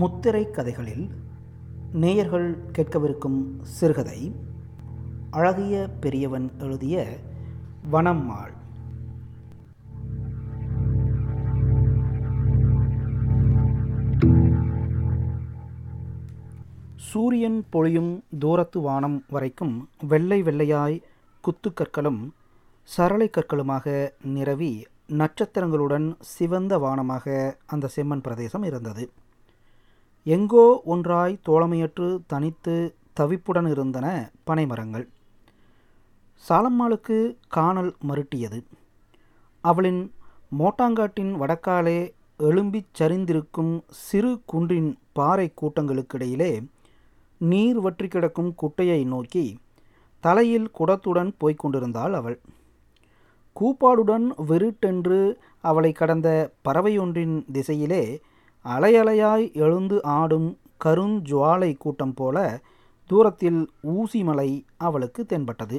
முத்திரை கதைகளில் நேயர்கள் கேட்கவிருக்கும் சிறுகதை அழகிய பெரியவன் எழுதிய வனம்மாள். சூரியன் பொழியும் தூரத்து வானம் வரைக்கும் வெள்ளை வெள்ளையாய் குத்துக்கற்களும் சரளை கற்களுமாக நிரவி நட்சத்திரங்களுடன் சிவந்த வானமாக அந்த செம்மன் பிரதேசம் இருந்தது. எங்கோ ஒன்றாய் தோழமையற்று தனித்து தவிப்புடன் இருந்தன பனைமரங்கள். சாலம்மாளுக்கு காணல் மருட்டியது. அவளின் மோட்டாங்காட்டின் வடக்காலே எழும்பிச் சரிந்திருக்கும் சிறு குன்றின் பாறை கூட்டங்களுக்கிடையிலே நீர் வற்றி கிடக்கும் குட்டையை நோக்கி தலையில் குடத்துடன் போய்க் கொண்டிருந்தாள் அவள். கூப்பாடுடன் வெறுட்டென்று அவளை கடந்த பறவையொன்றின் திசையிலே அலையலையாய் எழுந்து ஆடும் கருஞ்சுவாலை கூட்டம் போல தூரத்தில் ஊசிமலை அவளுக்கு தென்பட்டது.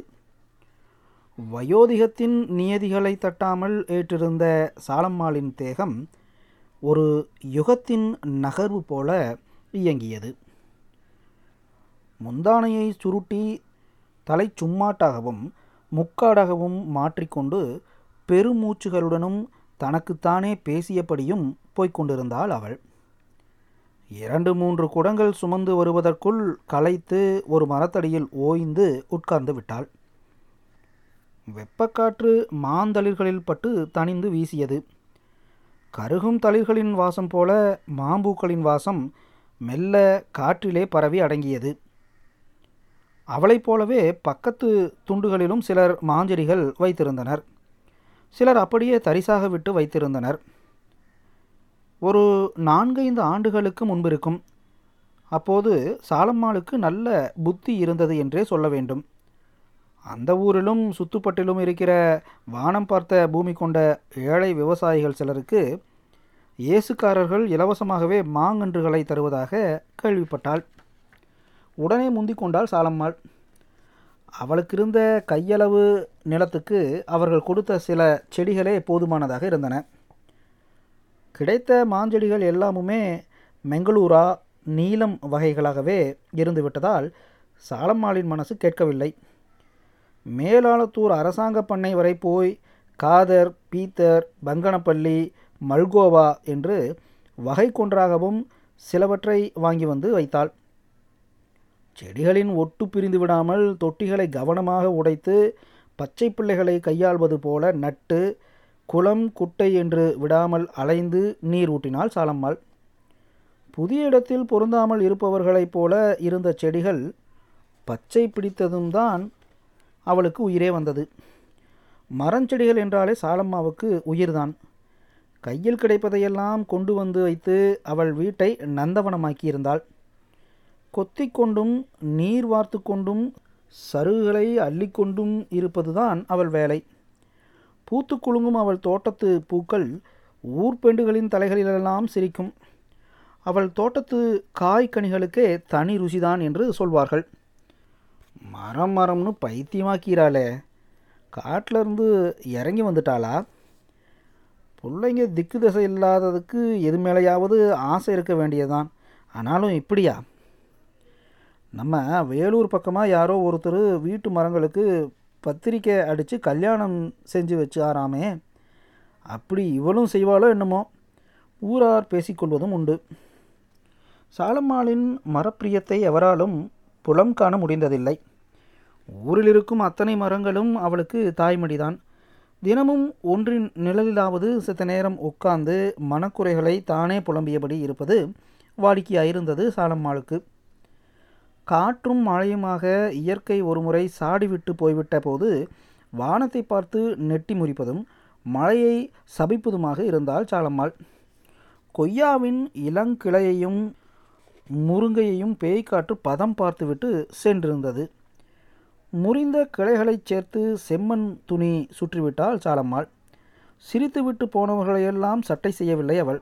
வயோதிகத்தின் நியதிகளை தட்டாமல் ஏற்றிருந்த சாலம்மாளின் தேகம் ஒரு யுகத்தின் நகர்வு போல இயங்கியது. முந்தானையை சுருட்டி தலை சும்மாட்டாகவும் முக்காடாகவும் மாற்றிக்கொண்டு பெருமூச்சுகளுடனும் தனக்குத்தானே பேசியபடியும் போய்க் கொண்டிருந்தாள் அவள். இரண்டு மூன்று குடங்கள் சுமந்து வருவதற்குள் களைத்து ஒரு மரத்தடியில் ஓய்ந்து உட்கார்ந்து விட்டாள். வெப்பக்காற்று மாந்தளிர்களில் பட்டு தணிந்து வீசியது. கருகும் தளிர்களின் வாசம் போல மாம்பூக்களின் வாசம் மெல்ல காற்றிலே பரவி அடங்கியது. அவளைப் போலவே பக்கத்து துண்டுகளிலும் சிலர் மாஞ்செடிகள் வைத்திருந்தனர். சிலர் அப்படியே தரிசாக விட்டு வைத்திருந்தனர். ஒரு நான்கைந்து ஆண்டுகளுக்கு முன்பிருக்கும் அப்போது சாலம்மாளுக்கு நல்ல புத்தி இருந்தது என்றே சொல்ல வேண்டும். அந்த ஊரிலும் சுத்துப்பட்டிலும் இருக்கிற வானம் பார்த்த பூமி கொண்ட ஏழை விவசாயிகள் சிலருக்கு இயேசுக்காரர்கள் இலவசமாகவே மாங்கன்றுகளை தருவதாக கேள்விப்பட்டாள். உடனே முந்திக் கொண்டாள் சாலம்மாள். அவளுக்கு இருந்த கையளவு நிலத்துக்கு அவர்கள் கொடுத்த சில செடிகளே போதுமானதாக இருந்தன. கிடைத்த மாஞ்செடிகள் எல்லாமுமே மெங்களூரா நீலம் வகைகளாகவே இருந்து விட்டதால் சாலம்மாளின் மனசு கேட்கவில்லை. மேலாளத்தூர் அரசாங்க பண்ணை வரை போய் காதர் பீத்தர் பங்கனப்பள்ளி மல்கோவா என்று வகை கொன்றாகவும் சிலவற்றை வாங்கி வந்து வைத்தாள். செடிகளின் ஒட்டு பிரிந்து விடாமல் தொட்டிகளை கவனமாக உடைத்து பச்சை பிள்ளைகளை கையாள்வது போல நட்டு குளம் குட்டை என்று விடாமல் அலைந்து நீர் ஊட்டினாள் சாலம்மாள். புதிய இடத்தில் பொருந்தாமல் இருப்பவர்களைப் போல இருந்த செடிகள் பச்சை பிடித்ததும் தான் அவளுக்கு உயிரே வந்தது. மரஞ்செடிகள் என்றாலே சாலம்மாவுக்கு உயிர்தான். கையில் கிடைப்பதையெல்லாம் கொண்டு வந்து வைத்து அவள் வீட்டை நந்தவனமாக்கியிருந்தாள். கொத்திக்கொண்டும் நீர் வார்த்து கொண்டும் சருகுகளை அள்ளிக்கொண்டும் இருப்பதுதான் அவள் வேலை. பூத்து குலுங்கும் அவள் தோட்டத்து பூக்கள் ஊர்பெண்டுகளின் தலைகளிலெல்லாம் சிரிக்கும். அவள் தோட்டத்து காய்கனிகளுக்கே தனி ருசிதான் என்று சொல்வார்கள். மரம் மரம்னு பைத்தியமாக்கிறாளே காட்டிலிருந்து இறங்கி வந்துட்டாளா? பிள்ளைங்க திக்கு திசை இல்லாததுக்கு எது மேலேயாவது ஆசை இருக்க வேண்டியதுதான். ஆனாலும் இப்படியா? நம்ம வேலூர் பக்கமாக யாரோ ஒருத்தர் வீட்டு மரங்களுக்கு பத்திரிக்கை அடித்து கல்யாணம் செஞ்சு வச்சாராமே அப்படி இவளும் செய்வாளோ என்னமோ? ஊரார் பேசிக்கொள்வதும் உண்டு. சாலம்மாளின் மரப்பிரியத்தை எவராலும் புலம் காண முடிந்ததில்லை. ஊரில் இருக்கும் அத்தனை மரங்களும் அவளுக்கு தாய்மடிதான். தினமும் ஒன்றின் நிழலிலாவது சித்த நேரம் உட்கார்ந்து மனக்குறைகளை தானே புலம்பியபடி இருப்பது வாடிக்கையாயிருந்தது சாலம்மாளுக்கு. காற்றும் மழையுமாக இயற்கை ஒருமுறை சாடிவிட்டு போய்விட்ட போது வானத்தை பார்த்து நெட்டி முறிப்பதும் மழையை சபிப்பதுமாக இருந்தால் சாலம்மாள். கொய்யாவின் இளங்கிளையையும் முருங்கையையும் பேய்க்காற்று பதம் பார்த்துவிட்டு சென்றிருந்தது. முறிந்த கிளைகளைச் சேர்த்து செம்மண் துணி சுற்றிவிட்டாள் சாலம்மாள். சிரித்துவிட்டு போனவர்களையெல்லாம் சட்டை செய்யவில்லை அவள்.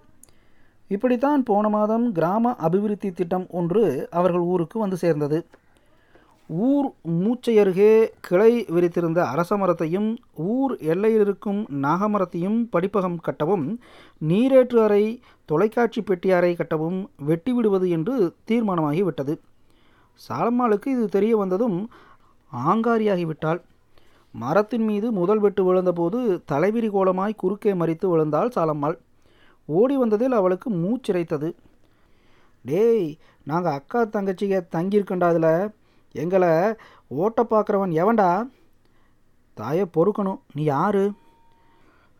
இப்படித்தான் போன மாதம் கிராம அபிவிருத்தி திட்டம் ஒன்று அவர்கள் ஊருக்கு வந்து சேர்ந்தது. ஊர் மூச்சையருகே கிளை விரித்திருந்த அரச மரத்தையும் ஊர் எல்லையில் இருக்கும் நாகமரத்தையும் படிப்பகம் கட்டவும் நீரேற்று அறை தொலைக்காட்சி பெட்டி அறை கட்டவும் வெட்டி விடுவது என்று தீர்மானமாகி விட்டது. சாலம்மாளுக்கு இது தெரிய வந்ததும் ஆங்காரியாகிவிட்டாள் மரத்தின் மீது முதல் வெட்டு விழுந்தபோது தலைவிரி கோலமாய் குறுக்கே மறித்து விழுந்தாள் சாலம்மாள். ஓடி வந்ததில் அவளுக்கு மூச்சிறைத்தது டேய் நாங்கள் அக்கா தங்கச்சிக தங்கியிருக்கண்டா அதில் எங்களை ஓட்ட பார்க்குறவன் எவன்டா? தாயை பொறுக்கணும். நீ யாரு?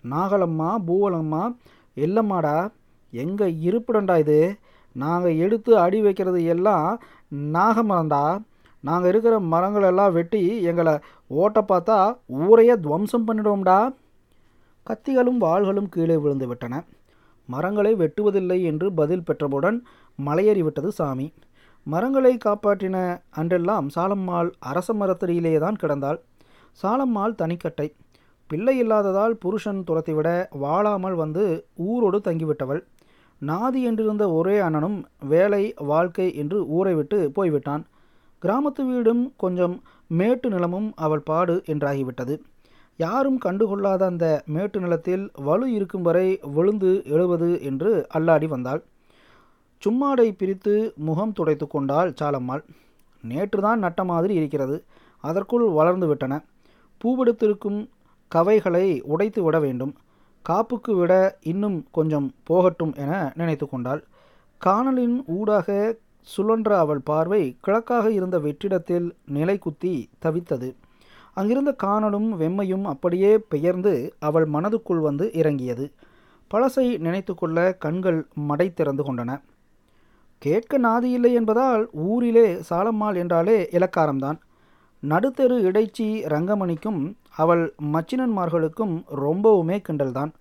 நாகலம்மா பூவலம்மா எல்லம்மாடா. எங்கே இருப்பிடண்டா இது? நாங்கள் எடுத்து அடி வைக்கிறது எல்லாம் நாகமரம்டா. நாங்கள் இருக்கிற மரங்களெல்லாம் வெட்டி எங்களை ஓட்ட பார்த்தா ஊரையே துவம்சம் பண்ணிடுவோம்டா. கத்திகளும் வாள்களும் கீழே விழுந்து விட்டன. மரங்களை வெட்டுவதில்லை என்று பதில் பெற்றவுடன் மலையேறிவிட்டது சாமி. மரங்களை காப்பாற்றின அன்றெல்லாம் சாலம்மாள் அரச மரத்தடியிலேயே தான் கிடந்தாள். சாலம்மாள் தனிக்கட்டை. பிள்ளை இல்லாததால் புருஷன் துரத்திவிட வாழாமல் வந்து ஊரோடு தங்கிவிட்டவள். நாதி என்றிருந்த ஒரே அண்ணனும் வேலை வாழ்க்கை என்று ஊரை விட்டு போய்விட்டான். கிராமத்து வீடும் கொஞ்சம் மேட்டு நிலமும் அவள் பாடு என்றாகிவிட்டது. யாரும் கண்டுகொள்ளாத அந்த மேட்டு நிலத்தில் வலு இருக்கும் வரை விழுந்து எழுவது என்று அல்லாடி வந்தாள். சும்மாடை பிரித்து முகம் துடைத்து கொண்டாள் சாலம்மாள். நேற்றுதான் நட்ட மாதிரி இருக்கிறது. அதற்குள் வளர்ந்து விட்டன. பூவெடுத்திருக்கும் கவைகளை உடைத்து விட வேண்டும். காப்புக்கு விட இன்னும் கொஞ்சம் போகட்டும் என நினைத்து கொண்டாள். காணலின் ஊடாக சுழன்ற அவள் பார்வை கிழக்காக இருந்த வெற்றிடத்தில் நிலை குத்தி தவித்தது. அங்கிருந்த காணலும் வெம்மையும் அப்படியே பெயர்ந்து அவள் மனதுக்குள் வந்து இறங்கியது. பழசை நினைத்து கொள்ள கண்கள் மடை திறந்து கொண்டன. கேட்க நாதியில்லை என்பதால் ஊரிலே சாலம்மாள் என்றாலே இலக்காரம்தான். நடுத்தெரு இடைச்சி ரங்கமணிக்கும் அவள் மச்சினன்மார்களுக்கும் ரொம்பவுமே கிண்டல்தான்.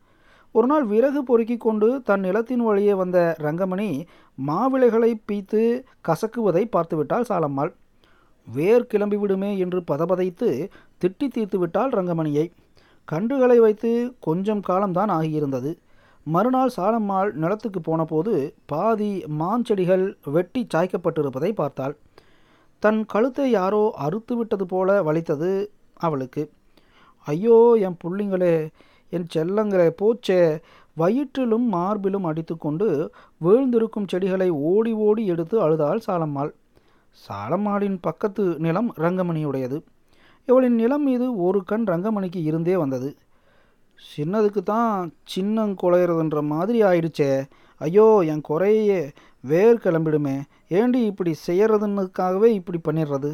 ஒரு நாள் விறகு பொறுக்கி கொண்டு தன் நிலத்தின் வழியே வந்த ரங்கமணி மாவிளைகளை பீத்து கசக்குவதை பார்த்துவிட்டாள் சாலம்மாள். வேர் கிளம்பிவிடுமே என்று பதபதைத்து திட்டி தீர்த்து விட்டாள் ரங்கமணியை. கன்றுகளை வைத்து கொஞ்சம் காலம்தான் ஆகியிருந்தது. மறுநாள் சாலம்மாள் நிலத்துக்கு போனபோது பாதி மாஞ்செடிகள் வெட்டி சாய்க்கப்பட்டிருப்பதை பார்த்தாள். தன் கழுத்தை யாரோ அறுத்து விட்டது போல வலித்தது அவளுக்கு. ஐயோ என் புள்ளிங்களே என் செல்லங்களே போச்சே. வயிற்றிலும் மார்பிலும் அடித்துக்கொண்டு வீழ்ந்திருக்கும் செடிகளை ஓடி ஓடி எடுத்து அழுதாள் சாலம்மாள். சாலமாடின் பக்கத்து நிலம் ரங்கமணியுடையது. இவளின் நிலம் மீது ஒரு கண் ரங்கமணிக்கு இருந்தே வந்தது. சின்னதுக்கு தான் சின்னம் குலையிறதுன்ற மாதிரி ஆயிடுச்சே. ஐயோ என் குறையே வேர் கிளம்பிடுமே. ஏண்டி இப்படி செய்யறதுன்னுக்காகவே இப்படி பண்ணிடுறது?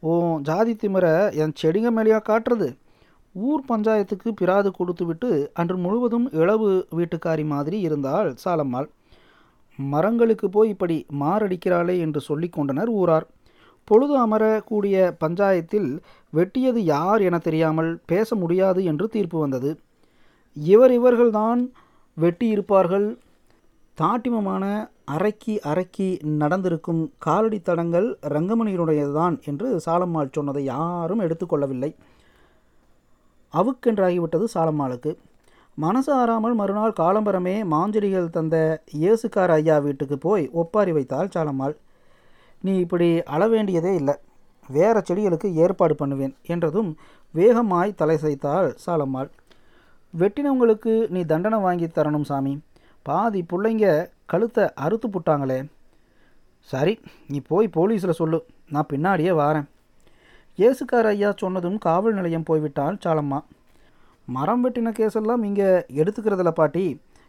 ஓ ஜாதி திமிரை என் செடிங்க மேலேயா காட்டுறது? ஊர் பஞ்சாயத்துக்கு பிராது கொடுத்து விட்டு அன்று முழுவதும் இளவு வீட்டுக்காரி மாதிரி இருந்தால் சாலம்மாள். மரங்களுக்கு போய் இப்படி மாரடிக்கிறாளே என்று சொல்லி கொண்டனர் ஊரார். பொழுது அமரக்கூடிய பஞ்சாயத்தில் வெட்டியது யார் என தெரியாமல் பேச முடியாது என்று தீர்ப்பு வந்தது. இவர் இவர்கள்தான் வெட்டியிருப்பார்கள். தாட்டிமமான அரைக்கி அரைக்கி நடந்திருக்கும் காலடி தடங்கள் ரங்கமணியினுடையதுதான் என்று சாலம்மாள் சொன்னதை யாரும் எடுத்துக்கொள்ளவில்லை அவுக்கென்றாகிவிட்டது சாலம்மாளுக்கு. மனசு ஆறாமல் மறுநாள் காலம்பரமே மாஞ்செடிகள் தந்த இயேசுக்கார ஐயா வீட்டுக்கு போய் ஒப்பாரி வைத்தாள் சாலம்மாள். நீ இப்படி அள வேண்டியதே இல்லை. வேற செடிகளுக்கு ஏற்பாடு பண்ணுவேன் என்றதும் வேகமாய் தலை செய்தாள் சாலம்மாள். வெட்டினவங்களுக்கு நீ தண்டனை வாங்கி தரணும் சாமி. பாதி பிள்ளைங்க கழுத்தை அறுத்து புட்டாங்களே. சரி நீ போய் போலீஸில் சொல்லு. நான் பின்னாடியே வாரேன். இயேசுக்கார ஐயா சொன்னதும் காவல் நிலையம் போய்விட்டாள் சாலம்மா. மரம் வெட்டின கேஸெல்லாம் இங்கே எடுத்துக்கிறதில்ல பாட்டி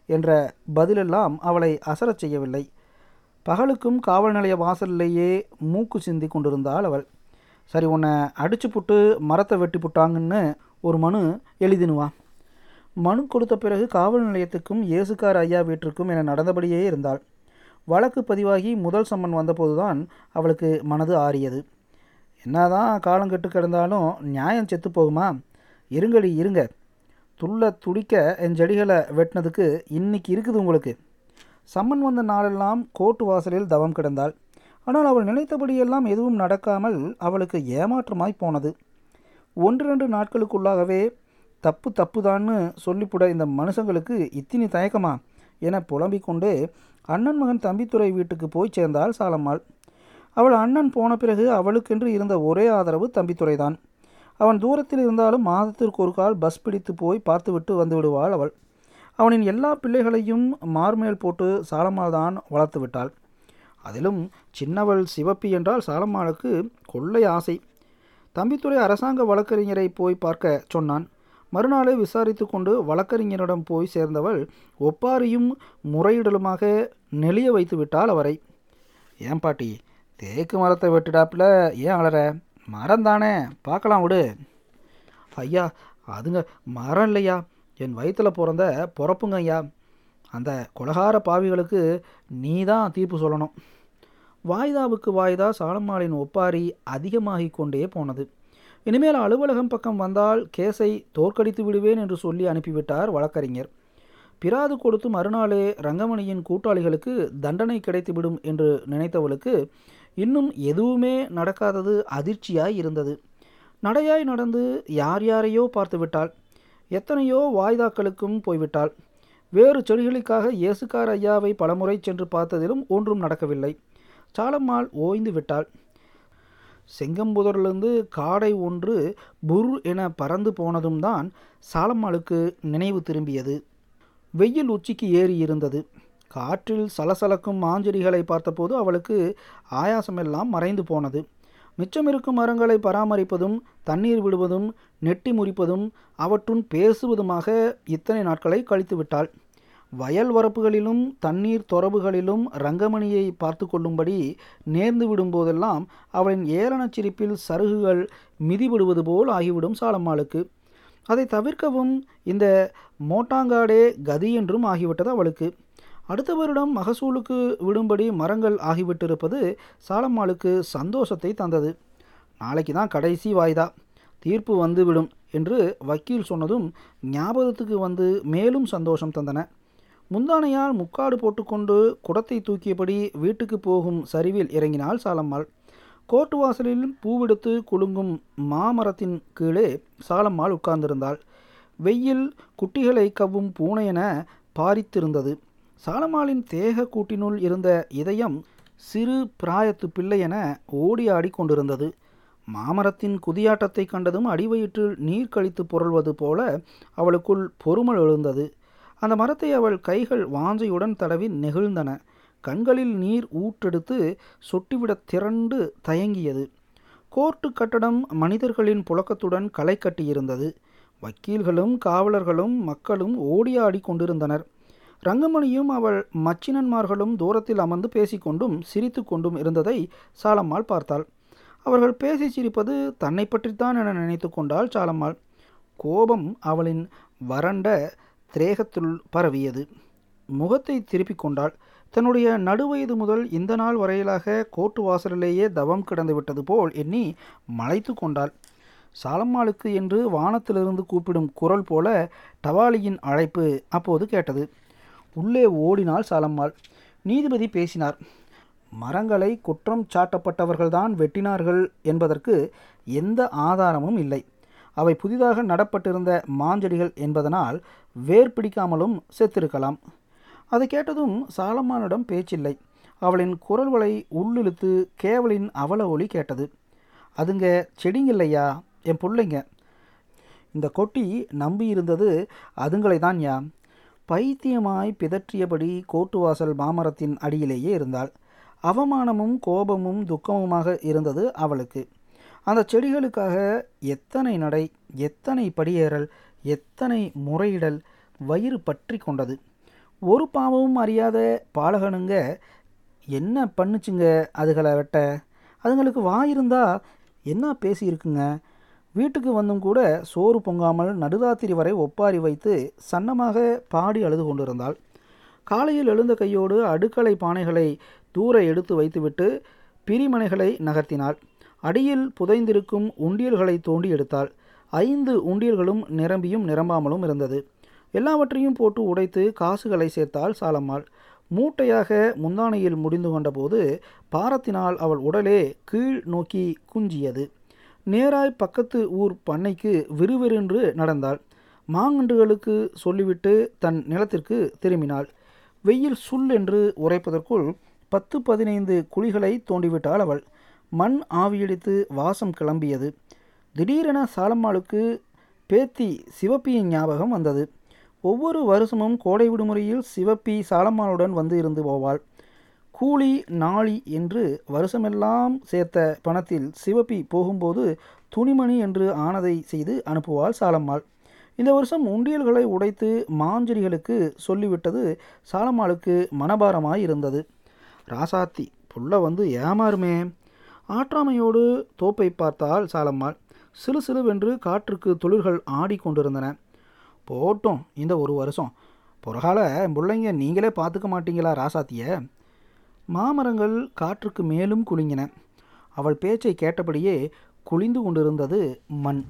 என்ற பதிலெல்லாம் அவளை அசரச் செய்யவில்லை. பகலுக்கும் காவல் நிலைய வாசல்லையே மூக்கு சிந்தி கொண்டிருந்தாள் அவள். சரி உன்னை அடிச்சு புட்டு மரத்தை வெட்டி புட்டாங்கன்னு ஒரு மனு எழுதினுவா மனு கொடுத்த பிறகு காவல் நிலையத்துக்கும் இயேசுக்கார் ஐயா வீட்டிற்கும் என நடந்தபடியே இருந்தாள். வழக்கு பதிவாகி முதல் சம்மன் வந்தபோதுதான் அவளுக்கு மனது ஆறியது. என்னதான் காலங்கெட்டு கிடந்தாலும் நியாயம் செத்து போகுமா? இருங்கடி இருங்க. துள்ள துடிக்க என் செடிகளை வெட்டினதுக்கு இன்னைக்கு இருக்குது உங்களுக்கு. சம்மன் வந்த நாளெல்லாம் கோர்ட்டு வாசலில் தவம் கிடந்தாள். ஆனால் அவள் நினைத்தபடியெல்லாம் எதுவும் நடக்காமல் அவளுக்கு ஏமாற்றமாய் போனது. ஒன்று ரெண்டு நாட்களுக்குள்ளாகவே தப்பு தப்புதான்னு சொல்லிப்புட இந்த மனுஷங்களுக்கு இத்தினி தயக்கமா என புலம்பிக் கொண்டு அண்ணன் மகன் தம்பித்துறை வீட்டுக்கு போய் சேர்ந்தாள் சாலம்மாள். அவள் அண்ணன் போன பிறகு அவளுக்கென்று இருந்த ஒரே ஆதரவு தம்பித்துறைதான். அவன் தூரத்தில் இருந்தாலும் மாதத்திற்கு ஒரு கால் பஸ் பிடித்து போய் பார்த்துவிட்டு வந்து விடுவாள் அவள். அவனின் எல்லா பிள்ளைகளையும் மார்மேல் போட்டு சாலம்மாள் தான் வளர்த்து விட்டாள். அதிலும் சின்னவள் சிவப்பி என்றால் சாலம்மாளுக்கு கொள்ளை ஆசை. தம்பித்துறை அரசாங்க வழக்கறிஞரை போய் பார்க்க சொன்னான். மறுநாளே விசாரித்து கொண்டு வழக்கறிஞரிடம் போய் சேர்ந்தவள் ஒப்பாரியும் முறையிடலுமாக நெளிய வைத்து விட்டாள் அவரை. ஏன் பாட்டி தேக்கு மரத்தை வெட்டுடாப்பில் ஏன் அலற? மரம் தானே பார்க்கலாம் விடு. ஐயா அதுங்க மரம் இல்லையா? என் வயிற்றில் பிறந்த பிறப்புங்க ஐயா. அந்த கொலகார பாவிகளுக்கு நீ தான் தீர்ப்பு சொல்லணும். வாய்தாவுக்கு வாய்தா சாலம்மாளின் ஒப்பாரி அதிகமாகி கொண்டே போனது. இனிமேல் அலுவலகம் பக்கம் வந்தால் கேஸை தோற்கடித்து விடுவேன் என்று சொல்லி அனுப்பிவிட்டார் வழக்கறிஞர். பிராது கொடுத்து மறுநாளே ரங்கமணியின் கூட்டாளிகளுக்கு தண்டனை கிடைத்துவிடும் என்று நினைத்தவளுக்கு இன்னும் எதுவுமே நடக்காதது அதிர்ச்சியாய் இருந்தது. நடையாய் நடந்து யார் யாரையோ பார்த்து விட்டாள் எத்தனையோ வாய்தாக்களுக்கும் போய்விட்டாள். வேறு செடிகளுக்காக இயேசுக்கார் ஐயாவை பலமுறை சென்று பார்த்ததிலும் ஒன்றும் நடக்கவில்லை. சாலம்மாள் ஓய்ந்து விட்டாள். செங்கம்புதரிலிருந்து காடை ஒன்று புர் என பறந்து போனதும் தான் சாலம்மாளுக்கு நினைவு திரும்பியது. வெயில் உச்சிக்கு ஏறி இருந்தது காற்றில் சலசலக்கும் மாஞ்செடிகளை பார்த்தபோது அவளுக்கு ஆயாசமெல்லாம் மறைந்து போனது. மிச்சமிருக்கும் மரங்களை பராமரிப்பதும் தண்ணீர் விடுவதும் நெட்டி முறிப்பதும் அவற்றுன் பேசுவதுமாக இத்தனை நாட்களை கழித்து விட்டாள். வயல் வரப்புகளிலும் தண்ணீர் தொரவுகளிலும் ரங்கமணியை பார்த்து கொள்ளும்படி நேர்ந்து விடும்போதெல்லாம் அவளின் ஏளனச் சிரிப்பில் சருகுகள் மிதிவிடுவது போல் ஆகிவிடும் சாலம்மாளுக்கு. அதை தவிர்க்கவும் இந்த மோட்டாங்காடே கதி என்றும் ஆகிவிட்டது அவளுக்கு. அடுத்த வருடம் மகசூலுக்கு விடும்படி மரங்கள் ஆகிவிட்டிருப்பது சாலம்மாளுக்கு சந்தோஷத்தை தந்தது. நாளைக்கு தான் கடைசி வாய்தா. தீர்ப்பு வந்துவிடும் என்று வக்கீல் சொன்னதும் ஞாபகத்துக்கு வந்து மேலும் சந்தோஷம் தந்தன. முந்தானையால் முக்காடு போட்டுக்கொண்டு குடத்தை தூக்கியபடி வீட்டுக்கு போகும் சரிவில் இறங்கினாள் சாலம்மாள். கோர்ட் வாசலில் பூவெடுத்து குலுங்கும் மாமரத்தின் கீழே சாலம்மாள் உட்கார்ந்திருந்தாள். வெயில் குட்டிகளை கவ்வும் பூனையென பாரித்திருந்தது. சாலமாலின் தேக கூட்டினுள் இருந்த இதயம் சிறு பிராயத்து பிள்ளையென ஓடி ஆடி கொண்டிருந்தது. மாமரத்தின் குதியாட்டத்தை கண்டதும் அடிவயிற்றில் நீர் கழித்து புரள்வது போல அவளுக்குள் பொறுமல் எழுந்தது. அந்த மரத்தை அவள் கைகள் வாஞ்சையுடன் தடவி நெகிழ்ந்தன. கண்களில் நீர் ஊற்றெடுத்து சொட்டிவிடத் திரண்டு தயங்கியது. கோர்ட்டு கட்டடம் மனிதர்களின் புழக்கத்துடன் களை கட்டியிருந்தது. வக்கீல்களும் காவலர்களும் மக்களும் ஓடியாடி கொண்டிருந்தனர். ரங்கமணியும் அவள் மச்சினன்மார்களும் தூரத்தில் அமர்ந்து பேசிக்கொண்டும் சிரித்து கொண்டும் இருந்ததை சாலம்மாள் பார்த்தாள். அவர்கள் பேசி சிரிப்பது தன்னை பற்றித்தான் என நினைத்து கொண்டாள் சாலம்மாள். கோபம் அவளின் வறண்ட திரேகத்துள் பரவியது. முகத்தை திருப்பிக் கொண்டாள். தன்னுடைய நடுவயது முதல் இந்த நாள் வரையிலாக கோர்ட்டு வாசலிலேயே தவம் கிடந்து விட்டது போல் எண்ணி மலைத்து கொண்டாள். சாலம்மாளுக்கு என்று வானத்திலிருந்து கூப்பிடும் குரல் போல டவாலியின் அழைப்பு அப்போது கேட்டது. உள்ளே ஓடினாள் சாலம்மாள். நீதிபதி பேசினார். மரங்களை குற்றம் சாட்டப்பட்டவர்கள்தான் வெட்டினார்கள் என்பதற்கு எந்த ஆதாரமும் இல்லை. அவை புதிதாக நடப்பட்டிருந்த மாஞ்செடிகள் என்பதனால் வேர் பிடிக்காமலும் செத்திருக்கலாம் அதை கேட்டதும் சாலம்மானிடம் பேச்சில்லை. அவளின் குரல்களை உள்ளிழுத்து கேவலின் அவல ஒளி கேட்டது. அதுங்க செடிங்கில்லையா? என் பிள்ளைங்க. இந்த கொட்டி நம்பி இருந்தது அதுங்களை தான் யா பைத்தியமாய் பிதற்றியபடி கோட்டுவாசல் மாமரத்தின் அடியிலேயே இருந்தாள். அவமானமும் கோபமும் துக்கமுமாக இருந்தது அவளுக்கு. அந்த செடிகளுக்காக எத்தனை நடை எத்தனை படியேறல் எத்தனை முறையிடல் வயிறு பற்றி கொண்டது. ஒரு பாவமும் அறியாத பாலகனுங்க என்ன பண்ணுச்சுங்க அதுகளை வெட்ட? அதுங்களுக்கு வாயிருந்தா என்ன பேசியிருக்குங்க? வீட்டுக்கு வந்தும் கூட சோறு பொங்காமல் நடுராத்திரி வரை ஒப்பாரி வைத்து சன்னமாக பாடி அழுது கொண்டிருந்தாள். காலையில் எழுந்த கையோடு அடுக்களை பானைகளை தூர எடுத்து வைத்துவிட்டு பிரிமனைகளை நகர்த்தினாள். அடியில் புதைந்திருக்கும் உண்டியல்களை தோண்டி எடுத்தாள். ஐந்து உண்டியல்களும் நிரம்பியும் நிரம்பாமலும் இருந்தது. எல்லாவற்றையும் போட்டு உடைத்து காசுகளை சேர்த்தாள் சாலம்மாள். மூட்டையாக முந்தானையில் முடிந்து கொண்டபோது பாரத்தினால் அவள் உடலே கீழ் நோக்கி குஞ்சியது. நேராய் பக்கத்து ஊர் பண்ணைக்கு விறுவிறுன்று நடந்தாள். மாங்கன்றுகளுக்கு சொல்லிவிட்டு தன் நிலத்திற்கு திரும்பினாள். வெயில் சுல் என்று உரைப்பதற்குள் பத்து பதினைந்து குழிகளை தோண்டிவிட்டாள் அவள். மண் ஆவியடித்து வாசம் கிளம்பியது. திடீரென சாலம்மாளுக்கு பேத்தி சிவப்பியின் ஞாபகம் வந்தது. ஒவ்வொரு வருஷமும் கோடை விடுமுறையில் சிவப்பி சாலம்மாளுடன் வந்து இருந்து போவாள். கூலி நாளி என்று வருஷமெல்லாம் சேர்த்த பணத்தில் சிவப்பி போகும்போது துணிமணி என்று ஆனதை செய்து அனுப்புவாள் சாலம்மாள். இந்த வருஷம் உண்டியல்களை உடைத்து மாஞ்செடிகளுக்கு சொல்லிவிட்டது சாலம்மாளுக்கு மனபாரமாய் இருந்தது. ராசாத்தி புள்ள வந்து ஏமாறுமே. ஆற்றாமையோடு தோப்பை பார்த்தால் சாலம்மாள். சிலு சிலுவென்று காற்றுக்கு தொழில்கள் ஆடிக்கொண்டிருந்தன போட்டும் இந்த ஒரு வருஷம். பிறகால பிள்ளைங்க நீங்களே பார்த்துக்க மாட்டீங்களா ராசாத்தியை? மாமரங்கள் காற்றுக்கு மேலும் குலுங்கின. அவள் பேச்சை கேட்டபடியே குளிந்து கொண்டிருந்தது மண்.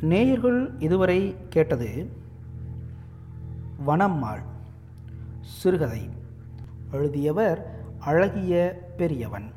நேயர்கள் இதுவரை கேட்டது வனம்மாள் சிறுகதை. எழுதியவர் அழகிய பெரியவன்.